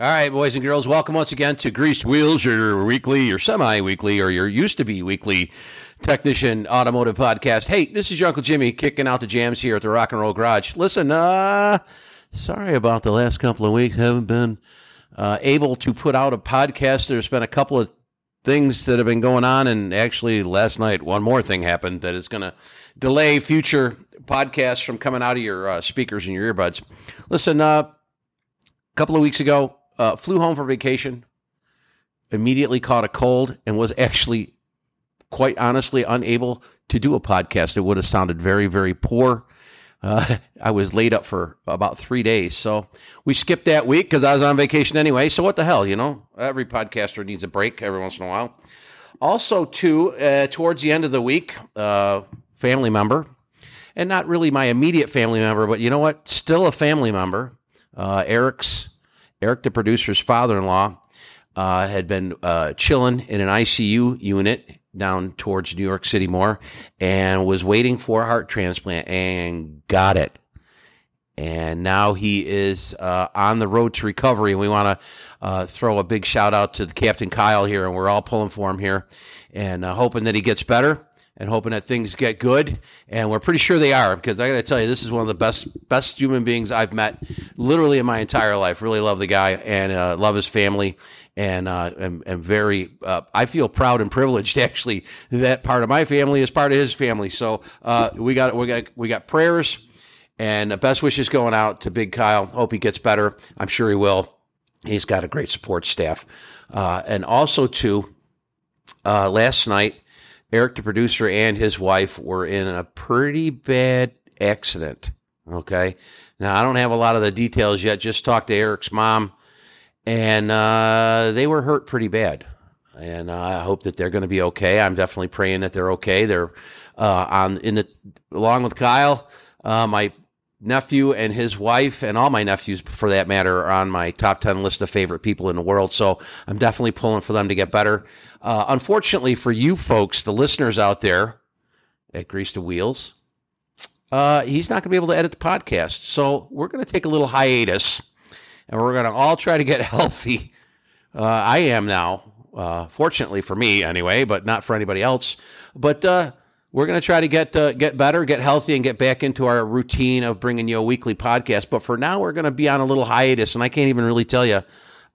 All right, boys and girls, welcome once again to Greased Wheels, your weekly, your semi weekly, or your used to be weekly technician automotive podcast. Hey, this is your Uncle Jimmy kicking out the jams here at the Rock and Roll Garage. Listen, uh, sorry about the last couple of weeks. Haven't been uh, able to put out a podcast. There's been a couple of things that have been going on, and actually, last night, one more thing happened that is going to delay future podcasts from coming out of your uh, speakers and your earbuds. Listen, uh, a couple of weeks ago, uh, flew home for vacation, immediately caught a cold, and was actually, quite honestly, unable to do a podcast. It would have sounded very, very poor. Uh, I was laid up for about three days. So we skipped that week because I was on vacation anyway. So what the hell, you know? Every podcaster needs a break every once in a while. Also, too, uh, towards the end of the week, uh, family member, and not really my immediate family member, but you know what? Still a family member. Uh, Erik's Erik, the producer's father-in-law, uh, had been uh, chilling in an ICU unit down towards New York City more, and was waiting for a heart transplant and got it. And now he is uh, on the road to recovery. And we want to uh, throw a big shout out to Captain Kyle here, and we're all pulling for him here, and uh, hoping that he gets better and hoping that things get good. And we're pretty sure they are because I got to tell you, this is one of the best best human beings I've met literally in my entire life. Really love the guy and uh, love his family. And uh, am, very, uh, I feel proud and privileged actually that part of my family is part of his family. So uh, we got we got we got prayers and best wishes going out to Big Kyle. Hope he gets better. I'm sure he will. He's got a great support staff, uh, and also too. Uh, last night, Erik, the producer, and his wife were in a pretty bad accident. Okay. Now, I don't have a lot of the details yet. Just talked to Erik's mom, and uh, they were hurt pretty bad. And uh, I hope that they're going to be okay. I'm definitely praying that they're okay. They're uh, on in the along with Kyle. Uh, my nephew and his wife, and all my nephews for that matter, are on my top 10 list of favorite people in the world. So I'm definitely pulling for them to get better. Uh, unfortunately for you folks, the listeners out there at Grease to Wheels, uh, he's not going to be able to edit the podcast. So we're going to take a little hiatus and we're going to all try to get healthy. Uh, I am now, uh, fortunately for me anyway, but not for anybody else. But uh, we're going to try to get uh, get better, get healthy, and get back into our routine of bringing you a weekly podcast. But for now, we're going to be on a little hiatus, and I can't even really tell you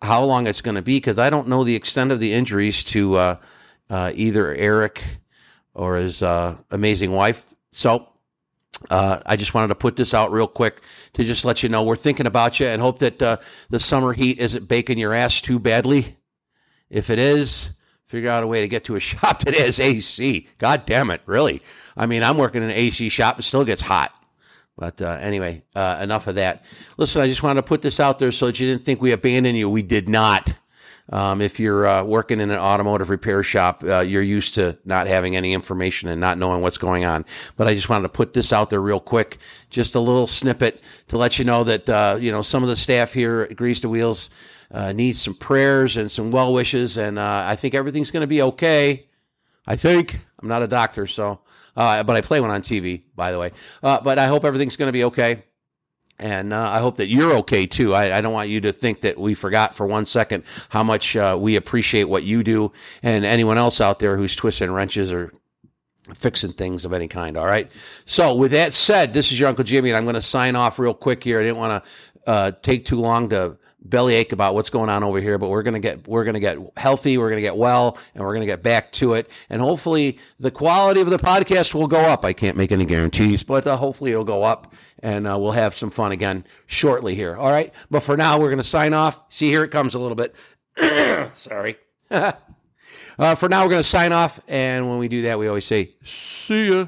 how long it's going to be because I don't know the extent of the injuries to uh, uh, either Erik or his uh, amazing wife. So uh, I just wanted to put this out real quick to just let you know we're thinking about you and hope that uh, the summer heat isn't baking your ass too badly. If it is, figure out a way to get to a shop that has AC. God damn it, really? I mean, I'm working in an AC shop; it still gets hot. But uh, anyway, uh, enough of that. Listen, I just wanted to put this out there so that you didn't think we abandoned you. We did not. Um, if you're uh, working in an automotive repair shop, uh, you're used to not having any information and not knowing what's going on. But I just wanted to put this out there real quick, just a little snippet to let you know that uh, you know some of the staff here at Grease the Wheels uh, needs some prayers and some well wishes, and uh, I think everything's going to be okay. I think I'm not a doctor, so uh, but I play one on TV, by the way. but I hope everything's going to be okay. And uh, I hope that you're okay too. I, I, don't want you to think that we forgot for one second how much uh, we appreciate what you do and anyone else out there who's twisting wrenches or fixing things of any kind. All right. So, with that said, this is your Uncle Jimmy, and I'm going to sign off real quick here. I didn't want to uh, take too long to bellyache about what's going on over here, but we're going to get we're going to get healthy, we're going to get well, and we're going to get back to it. And hopefully, the quality of the podcast will go up. I can't make any guarantees, but uh, hopefully, it'll go up, and uh, we'll have some fun again shortly here. All right, but for now, we're going to sign off. See, here it comes a little bit. Sorry. uh, for now, we're going to sign off, and when we do that, we always say, "See ya."